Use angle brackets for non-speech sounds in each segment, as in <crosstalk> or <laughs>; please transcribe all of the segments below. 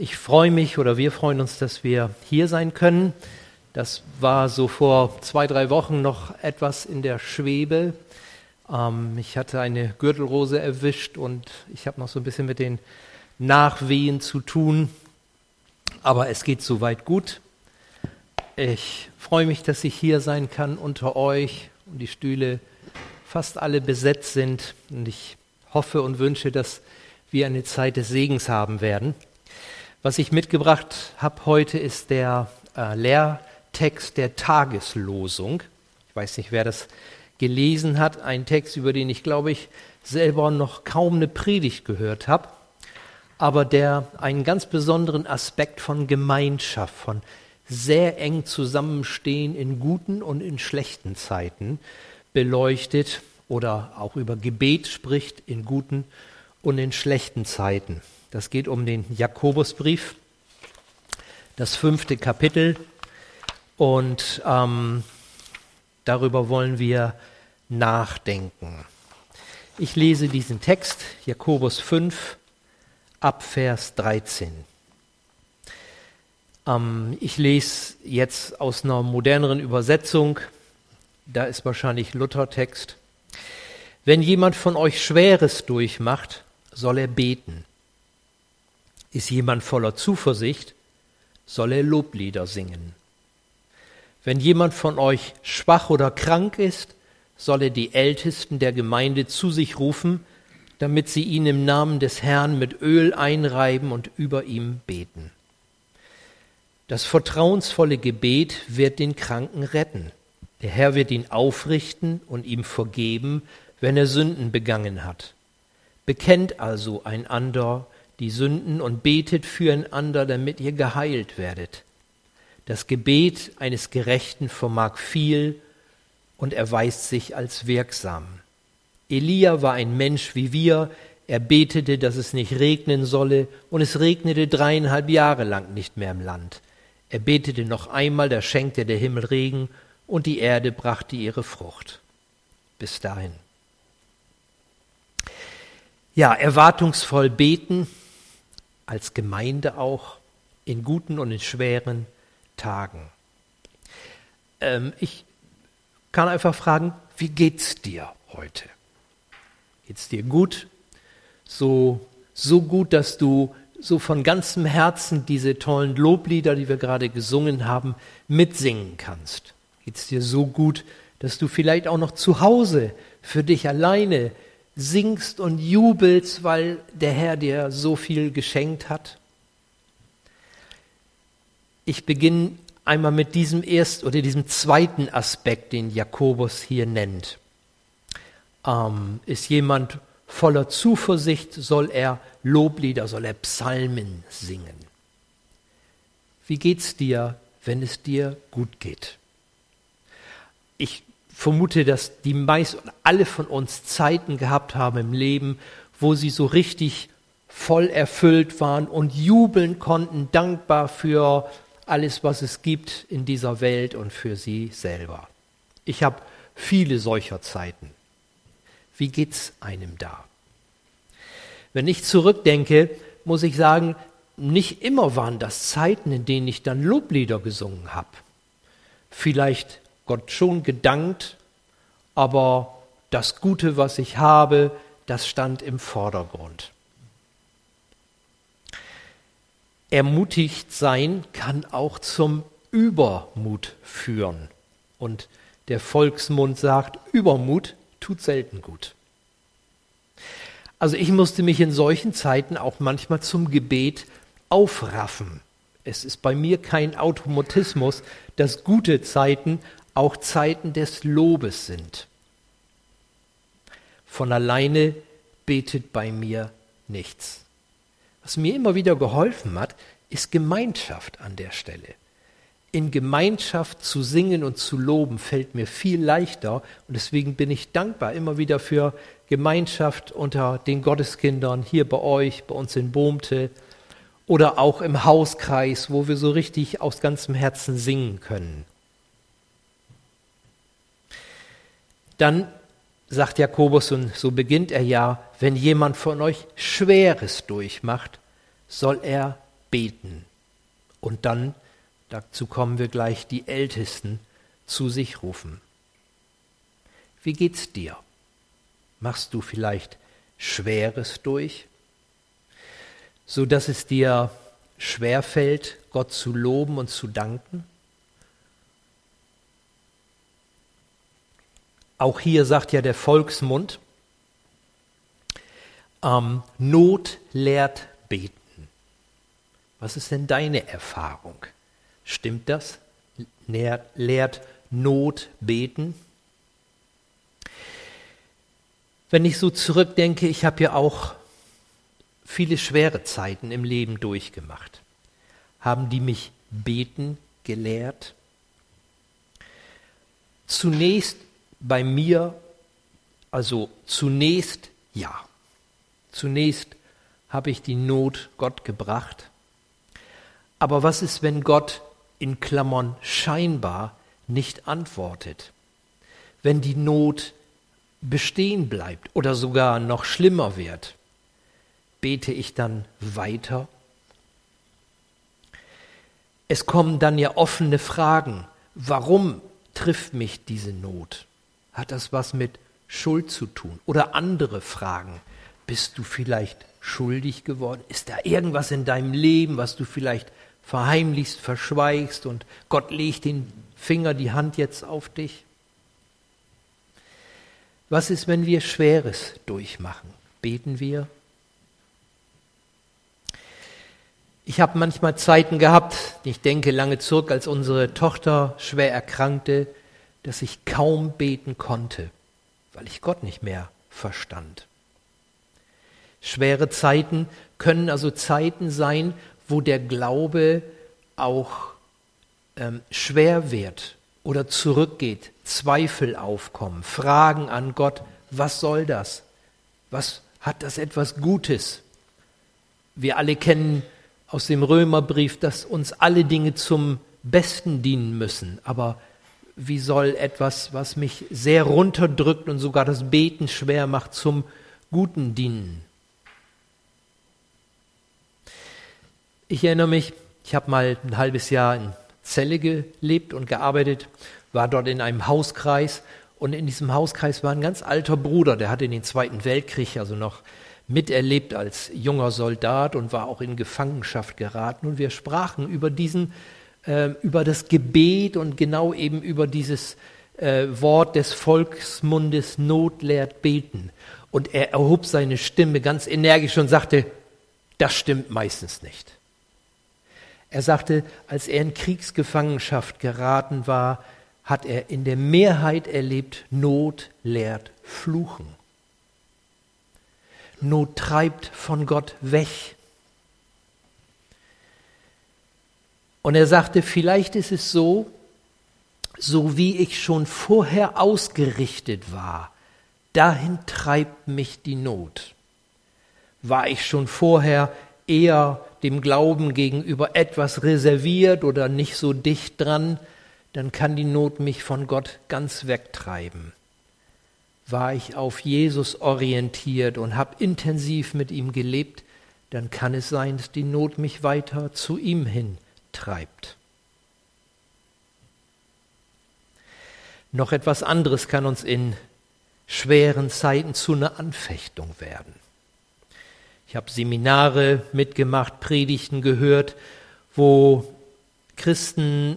Ich freue mich oder wir freuen uns, dass wir hier sein können. Das war so vor zwei, drei Wochen noch etwas in der Schwebe. Ähm, ich hatte eine Gürtelrose erwischt und ich habe noch so ein bisschen mit den Nachwehen zu tun. Aber es geht soweit gut. Ich freue mich, dass ich hier sein kann unter euch und die Stühle fast alle besetzt sind. Und ich hoffe und wünsche, dass wir eine Zeit des Segens haben werden. Was ich mitgebracht habe heute ist der äh, Lehrtext der Tageslosung. Ich weiß nicht, wer das gelesen hat. Ein Text, über den ich, glaube ich, selber noch kaum eine Predigt gehört habe, aber der einen ganz besonderen Aspekt von Gemeinschaft, von sehr eng Zusammenstehen in guten und in schlechten Zeiten beleuchtet oder auch über Gebet spricht in guten und in schlechten Zeiten. Das geht um den Jakobusbrief, das fünfte Kapitel. Und ähm, darüber wollen wir nachdenken. Ich lese diesen Text, Jakobus 5, ab Vers 13. Ähm, ich lese jetzt aus einer moderneren Übersetzung, da ist wahrscheinlich Luthertext. Wenn jemand von euch Schweres durchmacht, soll er beten. Ist jemand voller Zuversicht, soll er Loblieder singen. Wenn jemand von euch schwach oder krank ist, soll er die Ältesten der Gemeinde zu sich rufen, damit sie ihn im Namen des Herrn mit Öl einreiben und über ihm beten. Das vertrauensvolle Gebet wird den Kranken retten. Der Herr wird ihn aufrichten und ihm vergeben, wenn er Sünden begangen hat. Bekennt also einander die Sünden und betet füreinander, damit ihr geheilt werdet. Das Gebet eines Gerechten vermag viel und erweist sich als wirksam. Elia war ein Mensch wie wir, er betete, dass es nicht regnen solle, und es regnete dreieinhalb Jahre lang nicht mehr im Land. Er betete noch einmal, da schenkte der Himmel Regen, und die Erde brachte ihre Frucht. Bis dahin. Ja, erwartungsvoll beten, als Gemeinde auch in guten und in schweren Tagen. Ähm, ich kann einfach fragen, wie geht's dir heute? Geht's dir gut? So, so gut, dass du so von ganzem Herzen diese tollen Loblieder, die wir gerade gesungen haben, mitsingen kannst? Geht's dir so gut, dass du vielleicht auch noch zu Hause für dich alleine singst und jubelst, weil der Herr dir so viel geschenkt hat? Ich beginne einmal mit diesem ersten oder diesem zweiten Aspekt, den Jakobus hier nennt. Ähm, ist jemand voller Zuversicht, soll er Loblieder, soll er Psalmen singen. Wie geht's dir, wenn es dir gut geht? Ich vermute, dass die meisten, alle von uns Zeiten gehabt haben im Leben, wo sie so richtig voll erfüllt waren und jubeln konnten, dankbar für alles, was es gibt in dieser Welt und für sie selber. Ich habe viele solcher Zeiten. Wie geht's einem da? Wenn ich zurückdenke, muss ich sagen, nicht immer waren das Zeiten, in denen ich dann Loblieder gesungen habe. Vielleicht Gott schon gedankt, aber das Gute, was ich habe, das stand im Vordergrund. Ermutigt sein kann auch zum Übermut führen. Und der Volksmund sagt, Übermut tut selten gut. Also ich musste mich in solchen Zeiten auch manchmal zum Gebet aufraffen. Es ist bei mir kein Automatismus, dass gute Zeiten auch Zeiten des Lobes sind. Von alleine betet bei mir nichts. Was mir immer wieder geholfen hat, ist Gemeinschaft an der Stelle. In Gemeinschaft zu singen und zu loben fällt mir viel leichter und deswegen bin ich dankbar immer wieder für Gemeinschaft unter den Gotteskindern hier bei euch, bei uns in Bohmte oder auch im Hauskreis, wo wir so richtig aus ganzem Herzen singen können. Dann sagt Jakobus, und so beginnt er ja, wenn jemand von euch Schweres durchmacht, soll er beten. Und dann, dazu kommen wir gleich, die Ältesten zu sich rufen. Wie geht's dir? Machst du vielleicht Schweres durch, so dass es dir schwerfällt, Gott zu loben und zu danken? Auch hier sagt ja der Volksmund, ähm, Not lehrt beten. Was ist denn deine Erfahrung? Stimmt das? Lehrt, lehrt Not beten? Wenn ich so zurückdenke, ich habe ja auch viele schwere Zeiten im Leben durchgemacht. Haben die mich beten gelehrt? Zunächst bei mir, also zunächst ja. Zunächst habe ich die Not Gott gebracht. Aber was ist, wenn Gott in Klammern scheinbar nicht antwortet? Wenn die Not bestehen bleibt oder sogar noch schlimmer wird, bete ich dann weiter? Es kommen dann ja offene Fragen. Warum trifft mich diese Not? Hat das was mit Schuld zu tun? Oder andere Fragen. Bist du vielleicht schuldig geworden? Ist da irgendwas in deinem Leben, was du vielleicht verheimlichst, verschweigst und Gott legt den Finger, die Hand jetzt auf dich? Was ist, wenn wir Schweres durchmachen? Beten wir? Ich habe manchmal Zeiten gehabt, ich denke lange zurück, als unsere Tochter schwer erkrankte, dass ich kaum beten konnte, weil ich Gott nicht mehr verstand. Schwere Zeiten können also Zeiten sein, wo der Glaube auch ähm, schwer wird oder zurückgeht, Zweifel aufkommen, Fragen an Gott, was soll das? Was hat das etwas Gutes? Wir alle kennen aus dem Römerbrief, dass uns alle Dinge zum Besten dienen müssen, aber wie soll etwas, was mich sehr runterdrückt und sogar das Beten schwer macht, zum Guten dienen? Ich erinnere mich, ich habe mal ein halbes Jahr in Celle gelebt und gearbeitet, war dort in einem Hauskreis und in diesem Hauskreis war ein ganz alter Bruder, der hatte den Zweiten Weltkrieg also noch miterlebt als junger Soldat und war auch in Gefangenschaft geraten. Und wir sprachen über diesen, äh, über das Gebet und genau eben über dieses äh, Wort des Volksmundes Not lehrt beten. Und er erhob seine Stimme ganz energisch und sagte, das stimmt meistens nicht. Er sagte, als er in Kriegsgefangenschaft geraten war, hat er in der Mehrheit erlebt, Not lehrt Fluchen. Not treibt von Gott weg. Und er sagte, vielleicht ist es so, so wie ich schon vorher ausgerichtet war, dahin treibt mich die Not. War ich schon vorher eher dem Glauben gegenüber etwas reserviert oder nicht so dicht dran, dann kann die Not mich von Gott ganz wegtreiben. War ich auf Jesus orientiert und habe intensiv mit ihm gelebt, dann kann es sein, dass die Not mich weiter zu ihm hin treibt. Noch etwas anderes kann uns in schweren Zeiten zu einer Anfechtung werden. Ich habe Seminare mitgemacht, Predigten gehört, wo Christen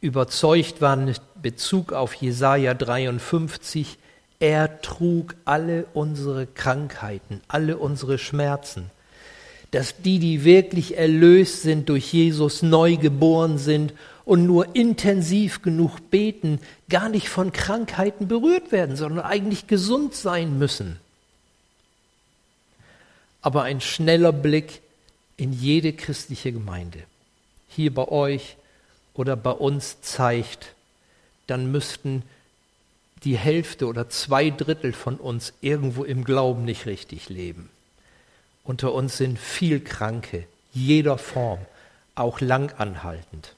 überzeugt waren Bezug auf Jesaja 53. Er trug alle unsere Krankheiten, alle unsere Schmerzen. Dass die, die wirklich erlöst sind, durch Jesus neu geboren sind und nur intensiv genug beten, gar nicht von Krankheiten berührt werden, sondern eigentlich gesund sein müssen aber ein schneller Blick in jede christliche Gemeinde, hier bei euch oder bei uns zeigt, dann müssten die Hälfte oder zwei Drittel von uns irgendwo im Glauben nicht richtig leben. Unter uns sind viel Kranke, jeder Form, auch langanhaltend.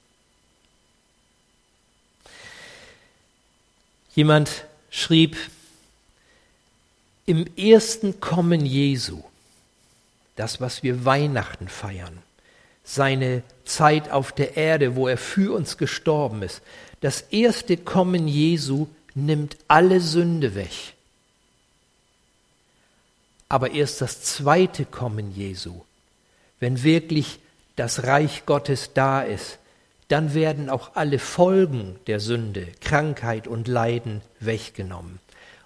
Jemand schrieb, im ersten Kommen Jesu das, was wir Weihnachten feiern, seine Zeit auf der Erde, wo er für uns gestorben ist. Das erste Kommen Jesu nimmt alle Sünde weg. Aber erst das zweite Kommen Jesu, wenn wirklich das Reich Gottes da ist, dann werden auch alle Folgen der Sünde, Krankheit und Leiden weggenommen.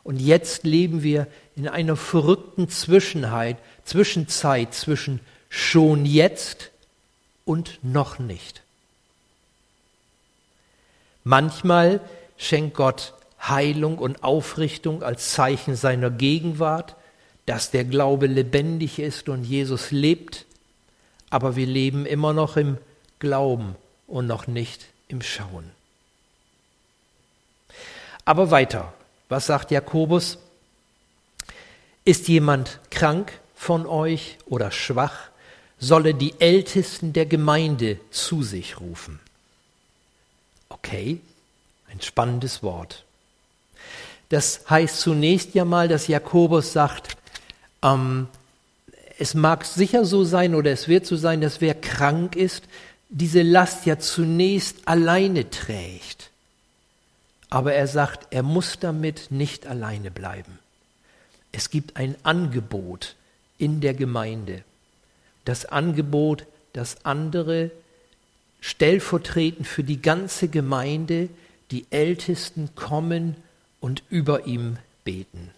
Und jetzt leben wir in einer verrückten Zwischenheit, Zwischenzeit zwischen schon jetzt und noch nicht. Manchmal schenkt Gott Heilung und Aufrichtung als Zeichen seiner Gegenwart, dass der Glaube lebendig ist und Jesus lebt, aber wir leben immer noch im Glauben und noch nicht im Schauen. Aber weiter, was sagt Jakobus? Ist jemand krank von euch oder schwach, solle die Ältesten der Gemeinde zu sich rufen. Okay, ein spannendes Wort. Das heißt zunächst ja mal, dass Jakobus sagt, ähm, es mag sicher so sein oder es wird so sein, dass wer krank ist, diese Last ja zunächst alleine trägt. Aber er sagt, er muss damit nicht alleine bleiben. Es gibt ein Angebot in der Gemeinde. Das Angebot, dass andere stellvertretend für die ganze Gemeinde, die Ältesten kommen und über ihm beten.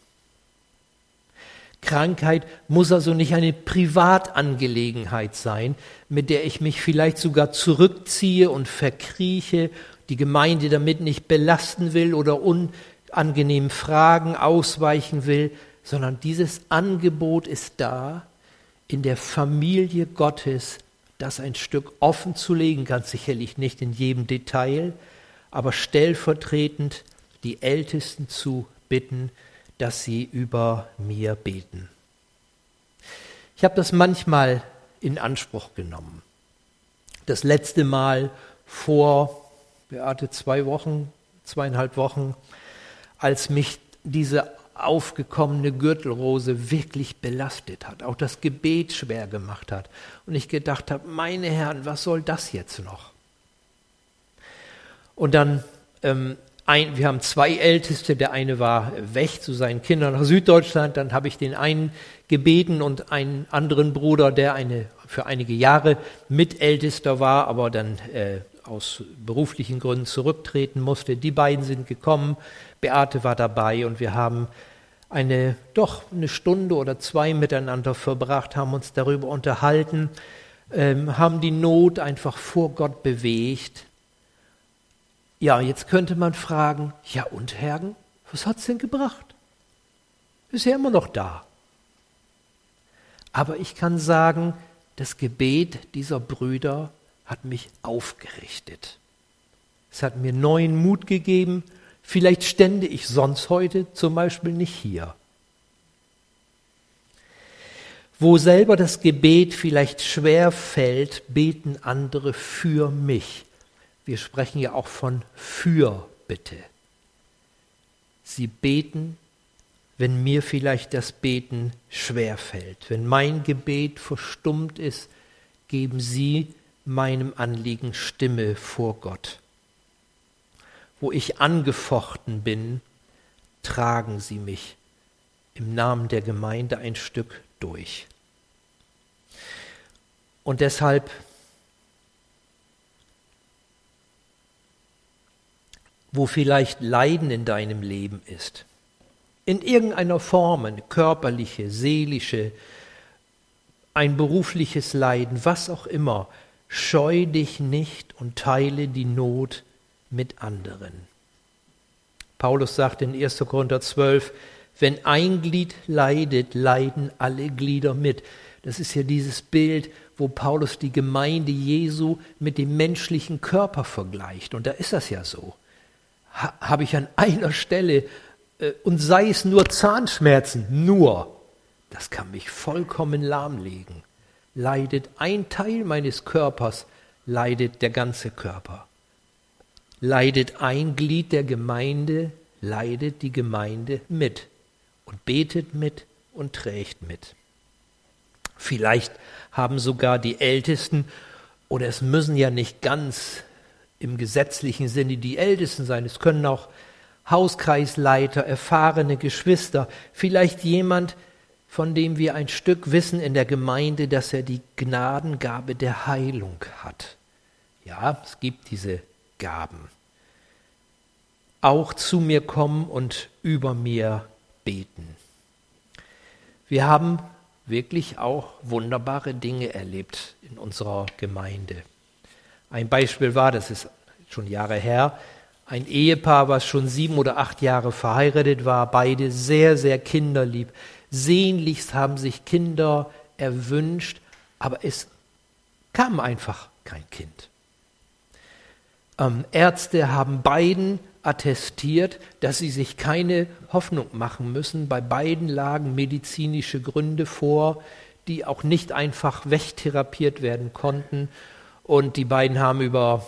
Krankheit muss also nicht eine Privatangelegenheit sein, mit der ich mich vielleicht sogar zurückziehe und verkrieche, die Gemeinde damit nicht belasten will oder unangenehmen Fragen ausweichen will, sondern dieses Angebot ist da, in der Familie Gottes das ein Stück offen zu legen, ganz sicherlich nicht in jedem Detail, aber stellvertretend die Ältesten zu bitten, dass sie über mir beten. Ich habe das manchmal in Anspruch genommen. Das letzte Mal vor, Beate, zwei Wochen, zweieinhalb Wochen, als mich diese aufgekommene Gürtelrose wirklich belastet hat, auch das Gebet schwer gemacht hat. Und ich gedacht habe, meine Herren, was soll das jetzt noch? Und dann ähm, ein, wir haben zwei Älteste, der eine war weg zu seinen Kindern nach Süddeutschland, dann habe ich den einen gebeten und einen anderen Bruder, der eine, für einige Jahre Mitältester war, aber dann äh, aus beruflichen Gründen zurücktreten musste. Die beiden sind gekommen, Beate war dabei und wir haben eine, doch eine Stunde oder zwei miteinander verbracht, haben uns darüber unterhalten, ähm, haben die Not einfach vor Gott bewegt ja, jetzt könnte man fragen, ja und Hergen, was hat's denn gebracht? Ist ja immer noch da. Aber ich kann sagen, das Gebet dieser Brüder hat mich aufgerichtet. Es hat mir neuen Mut gegeben. Vielleicht stände ich sonst heute zum Beispiel nicht hier. Wo selber das Gebet vielleicht schwer fällt, beten andere für mich. Wir sprechen ja auch von Fürbitte. Sie beten, wenn mir vielleicht das Beten schwer fällt. Wenn mein Gebet verstummt ist, geben Sie meinem Anliegen Stimme vor Gott. Wo ich angefochten bin, tragen Sie mich im Namen der Gemeinde ein Stück durch. Und deshalb wo vielleicht Leiden in deinem Leben ist. In irgendeiner Form, körperliche, seelische, ein berufliches Leiden, was auch immer, scheu dich nicht und teile die Not mit anderen. Paulus sagt in 1. Korinther 12, wenn ein Glied leidet, leiden alle Glieder mit. Das ist ja dieses Bild, wo Paulus die Gemeinde Jesu mit dem menschlichen Körper vergleicht. Und da ist das ja so ha, habe ich an einer Stelle, äh, und sei es nur Zahnschmerzen, nur, das kann mich vollkommen lahmlegen. Leidet ein Teil meines Körpers, leidet der ganze Körper. Leidet ein Glied der Gemeinde, leidet die Gemeinde mit und betet mit und trägt mit. Vielleicht haben sogar die Ältesten oder es müssen ja nicht ganz im gesetzlichen Sinne die Ältesten sein, es können auch Hauskreisleiter, erfahrene Geschwister, vielleicht jemand, von dem wir ein Stück wissen in der Gemeinde, dass er die Gnadengabe der Heilung hat. Ja, es gibt diese Gaben. Auch zu mir kommen und über mir beten. Wir haben wirklich auch wunderbare Dinge erlebt in unserer Gemeinde. Ein Beispiel war, das ist schon Jahre her, ein Ehepaar, was schon sieben oder acht Jahre verheiratet war, beide sehr, sehr kinderlieb. Sehnlichst haben sich Kinder erwünscht, aber es kam einfach kein Kind. Ähm, Ärzte haben beiden attestiert, dass sie sich keine Hoffnung machen müssen. Bei beiden lagen medizinische Gründe vor, die auch nicht einfach wegtherapiert werden konnten. Und die beiden haben über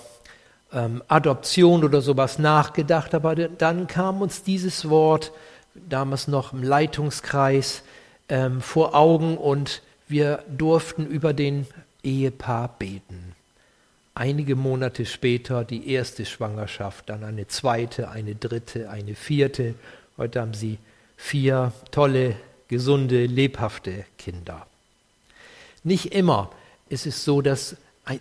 ähm, Adoption oder sowas nachgedacht, aber dann kam uns dieses Wort, damals noch im Leitungskreis, ähm, vor Augen und wir durften über den Ehepaar beten. Einige Monate später die erste Schwangerschaft, dann eine zweite, eine dritte, eine vierte. Heute haben sie vier tolle, gesunde, lebhafte Kinder. Nicht immer ist es so, dass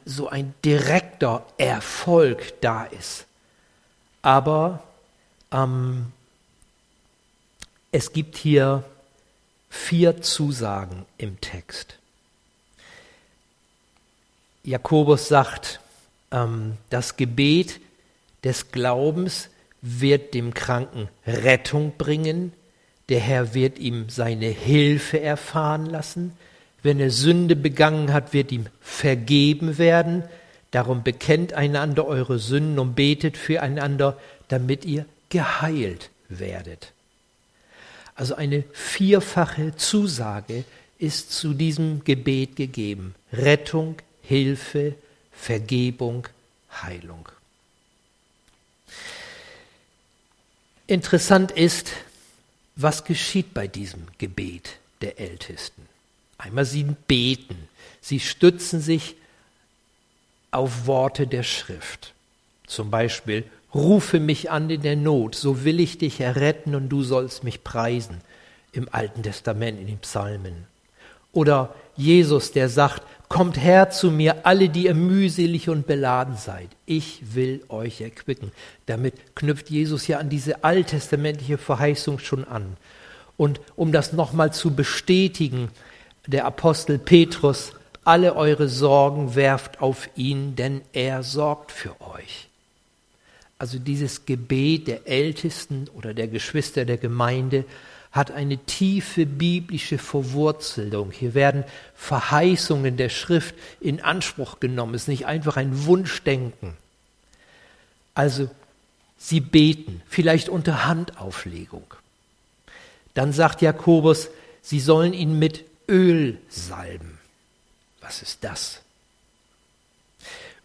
so ein direkter Erfolg da ist. Aber ähm, es gibt hier vier Zusagen im Text. Jakobus sagt, ähm, das Gebet des Glaubens wird dem Kranken Rettung bringen, der Herr wird ihm seine Hilfe erfahren lassen, wenn er Sünde begangen hat, wird ihm vergeben werden. Darum bekennt einander eure Sünden und betet füreinander, damit ihr geheilt werdet. Also eine vierfache Zusage ist zu diesem Gebet gegeben. Rettung, Hilfe, Vergebung, Heilung. Interessant ist, was geschieht bei diesem Gebet der Ältesten. Einmal sie beten, sie stützen sich auf Worte der Schrift. Zum Beispiel, rufe mich an in der Not, so will ich dich erretten und du sollst mich preisen im Alten Testament, in den Psalmen. Oder Jesus, der sagt, kommt her zu mir, alle, die ihr mühselig und beladen seid. Ich will euch erquicken. Damit knüpft Jesus ja an diese alttestamentliche Verheißung schon an. Und um das nochmal zu bestätigen, der Apostel Petrus, alle eure Sorgen werft auf ihn, denn er sorgt für euch. Also dieses Gebet der Ältesten oder der Geschwister der Gemeinde hat eine tiefe biblische Verwurzelung. Hier werden Verheißungen der Schrift in Anspruch genommen. Es ist nicht einfach ein Wunschdenken. Also sie beten, vielleicht unter Handauflegung. Dann sagt Jakobus, sie sollen ihn mit Öl salben. Was ist das?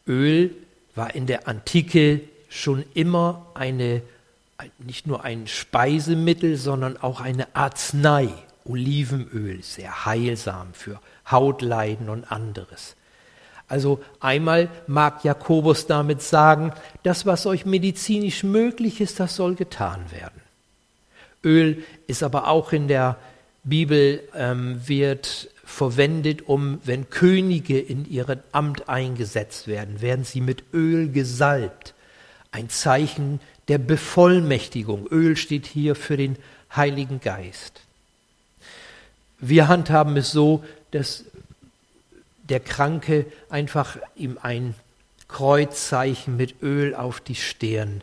Öl war in der Antike schon immer eine, nicht nur ein Speisemittel, sondern auch eine Arznei. Olivenöl, sehr heilsam für Hautleiden und anderes. Also einmal mag Jakobus damit sagen, das, was euch medizinisch möglich ist, das soll getan werden. Öl ist aber auch in der Bibel ähm, wird verwendet, um, wenn Könige in ihrem Amt eingesetzt werden, werden sie mit Öl gesalbt. Ein Zeichen der Bevollmächtigung. Öl steht hier für den Heiligen Geist. Wir handhaben es so, dass der Kranke einfach ihm ein Kreuzzeichen mit Öl auf die Stirn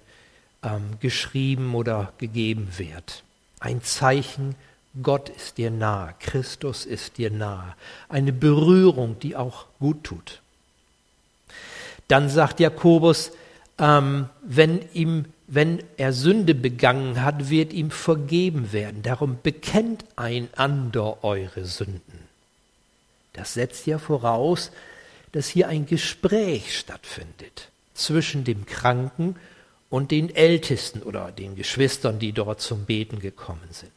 ähm, geschrieben oder gegeben wird. Ein Zeichen Gott ist dir nahe, Christus ist dir nahe. Eine Berührung, die auch gut tut. Dann sagt Jakobus, ähm, wenn, ihm, wenn er Sünde begangen hat, wird ihm vergeben werden. Darum bekennt einander eure Sünden. Das setzt ja voraus, dass hier ein Gespräch stattfindet zwischen dem Kranken und den Ältesten oder den Geschwistern, die dort zum Beten gekommen sind.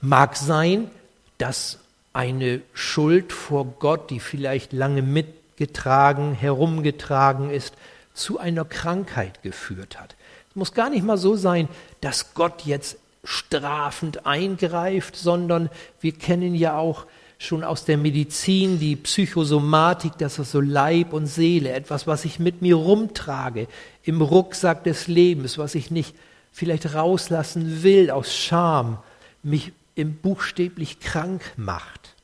Mag sein, dass eine Schuld vor Gott, die vielleicht lange mit getragen, herumgetragen ist, zu einer Krankheit geführt hat. Es muss gar nicht mal so sein, dass Gott jetzt strafend eingreift, sondern wir kennen ja auch schon aus der Medizin die Psychosomatik, dass das so Leib und Seele, etwas, was ich mit mir rumtrage, im Rucksack des Lebens, was ich nicht vielleicht rauslassen will aus Scham, mich im buchstäblich krank macht.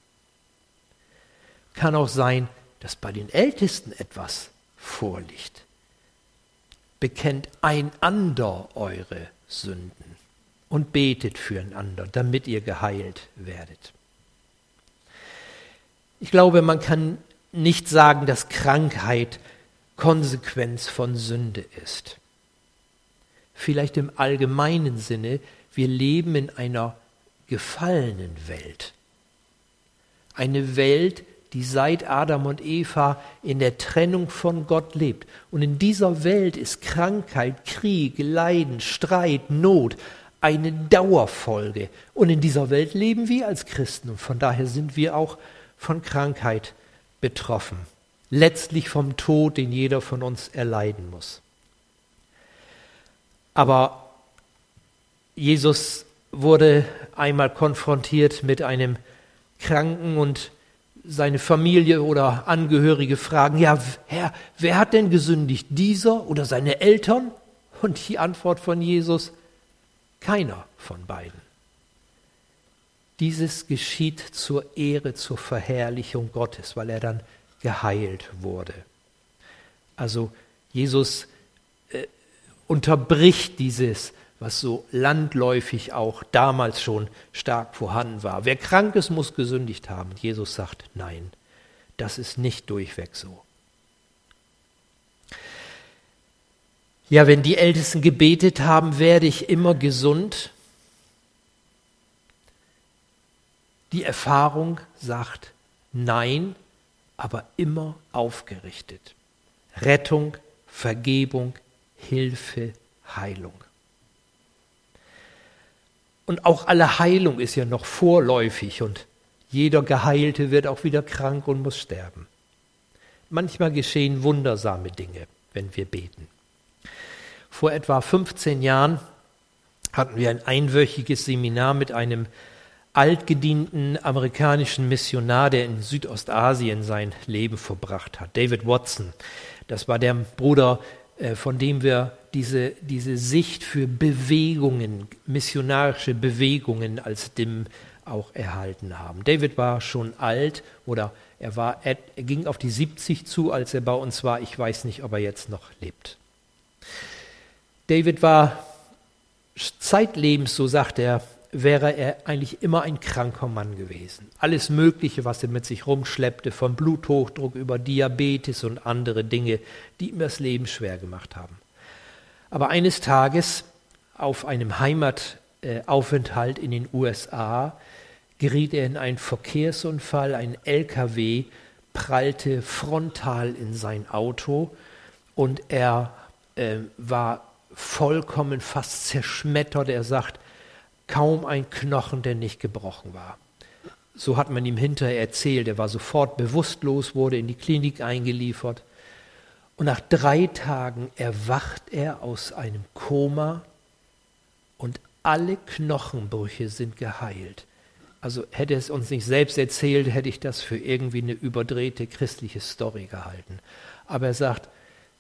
Kann auch sein, dass bei den Ältesten etwas vorliegt. Bekennt einander eure Sünden und betet füreinander, damit ihr geheilt werdet. Ich glaube, man kann nicht sagen, dass Krankheit Konsequenz von Sünde ist. Vielleicht im allgemeinen Sinne, wir leben in einer gefallenen Welt. Eine Welt, die seit Adam und Eva in der Trennung von Gott lebt. Und in dieser Welt ist Krankheit, Krieg, Leiden, Streit, Not eine Dauerfolge. Und in dieser Welt leben wir als Christen und von daher sind wir auch von Krankheit betroffen. Letztlich vom Tod, den jeder von uns erleiden muss. Aber Jesus wurde einmal konfrontiert mit einem Kranken und seine Familie oder Angehörige fragen, ja, Herr, wer hat denn gesündigt, dieser oder seine Eltern? Und die Antwort von Jesus, keiner von beiden. Dieses geschieht zur Ehre, zur Verherrlichung Gottes, weil er dann geheilt wurde. Also Jesus äh, unterbricht dieses, was so landläufig auch damals schon stark vorhanden war. Wer krank ist, muss gesündigt haben. Jesus sagt, nein, das ist nicht durchweg so. Ja, wenn die Ältesten gebetet haben, werde ich immer gesund, Die Erfahrung sagt Nein, aber immer aufgerichtet. Rettung, Vergebung, Hilfe, Heilung. Und auch alle Heilung ist ja noch vorläufig und jeder Geheilte wird auch wieder krank und muss sterben. Manchmal geschehen wundersame Dinge, wenn wir beten. Vor etwa 15 Jahren hatten wir ein einwöchiges Seminar mit einem altgedienten amerikanischen Missionar, der in Südostasien sein Leben verbracht hat, David Watson. Das war der Bruder, von dem wir diese, diese Sicht für Bewegungen, missionarische Bewegungen als DIM auch erhalten haben. David war schon alt oder er, war, er ging auf die 70 zu, als er bei uns war. Ich weiß nicht, ob er jetzt noch lebt. David war zeitlebens, so sagt er, wäre er eigentlich immer ein kranker Mann gewesen. Alles Mögliche, was er mit sich rumschleppte, vom Bluthochdruck über Diabetes und andere Dinge, die ihm das Leben schwer gemacht haben. Aber eines Tages auf einem Heimataufenthalt in den USA geriet er in einen Verkehrsunfall, ein LKW prallte frontal in sein Auto und er äh, war vollkommen fast zerschmettert. Er sagt, kaum ein Knochen, der nicht gebrochen war. So hat man ihm hinterher erzählt, er war sofort bewusstlos, wurde in die Klinik eingeliefert. Und nach drei Tagen erwacht er aus einem Koma und alle Knochenbrüche sind geheilt. Also hätte es uns nicht selbst erzählt, hätte ich das für irgendwie eine überdrehte christliche Story gehalten. Aber er sagt,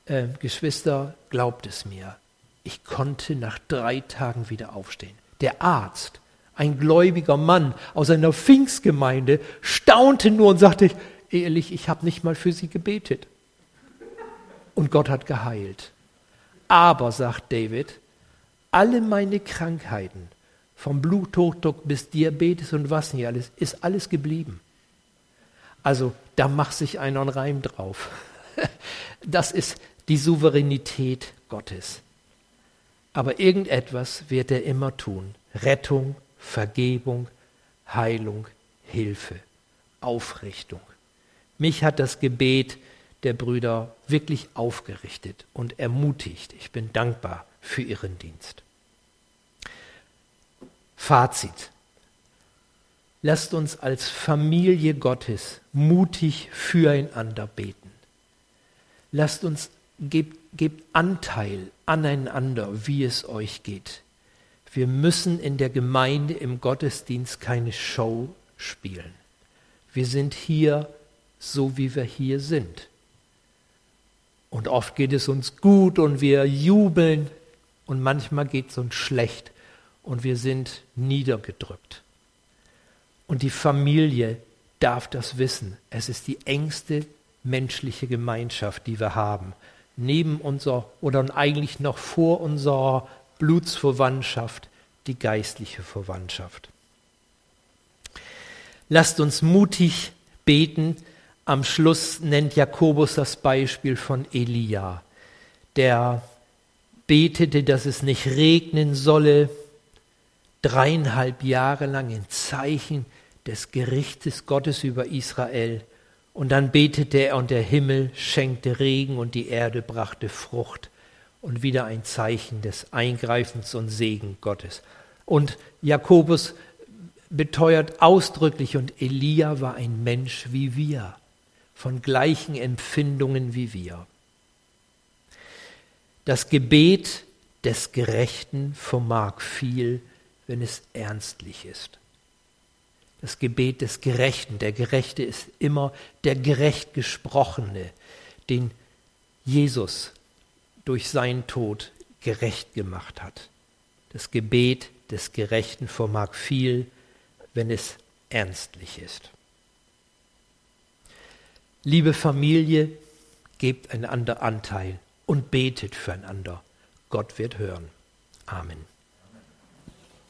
äh, Geschwister, glaubt es mir, ich konnte nach drei Tagen wieder aufstehen. Der Arzt, ein gläubiger Mann aus einer Pfingstgemeinde, staunte nur und sagte, ehrlich, ich habe nicht mal für sie gebetet. Und Gott hat geheilt. Aber, sagt David, alle meine Krankheiten, vom Bluthochdruck bis Diabetes und was nicht alles, ist alles geblieben. Also da macht sich einer einen Reim drauf. <laughs> Das ist die Souveränität Gottes. Aber irgendetwas wird er immer tun. Rettung, Vergebung, Heilung, Hilfe, Aufrichtung. Mich hat das Gebet der Brüder wirklich aufgerichtet und ermutigt. Ich bin dankbar für ihren Dienst. Fazit. Lasst uns als Familie Gottes mutig füreinander beten. lasst uns, gebt, gebt Anteil aneinander, wie es euch geht. Wir müssen in der Gemeinde, im Gottesdienst keine Show spielen. Wir sind hier so, wie wir hier sind. Und oft geht es uns gut und wir jubeln und manchmal geht es uns schlecht und wir sind niedergedrückt. Und die Familie darf das wissen. Es ist die engste menschliche Gemeinschaft, die wir haben. Neben unserer oder eigentlich noch vor unserer Blutsverwandtschaft die geistliche Verwandtschaft. Lasst uns mutig beten. Am Schluss nennt Jakobus das Beispiel von Elia, der betete, dass es nicht regnen solle, dreieinhalb Jahre lang in Zeichen des Gerichtes Gottes über Israel. Und dann betete er und der Himmel schenkte Regen und die Erde brachte Frucht und wieder ein Zeichen des Eingreifens und Segen Gottes. Und Jakobus beteuert ausdrücklich, und Elia war ein Mensch wie wir, von gleichen Empfindungen wie wir. Das Gebet des Gerechten vermag viel, wenn es ernstlich ist das Gebet des Gerechten. Der Gerechte ist immer der gerecht Gesprochene, den Jesus durch seinen Tod gerecht gemacht hat. Das Gebet des Gerechten vermag viel, wenn es ernstlich ist. Liebe Familie, gebt einander Anteil und betet füreinander. Gott wird hören. Amen.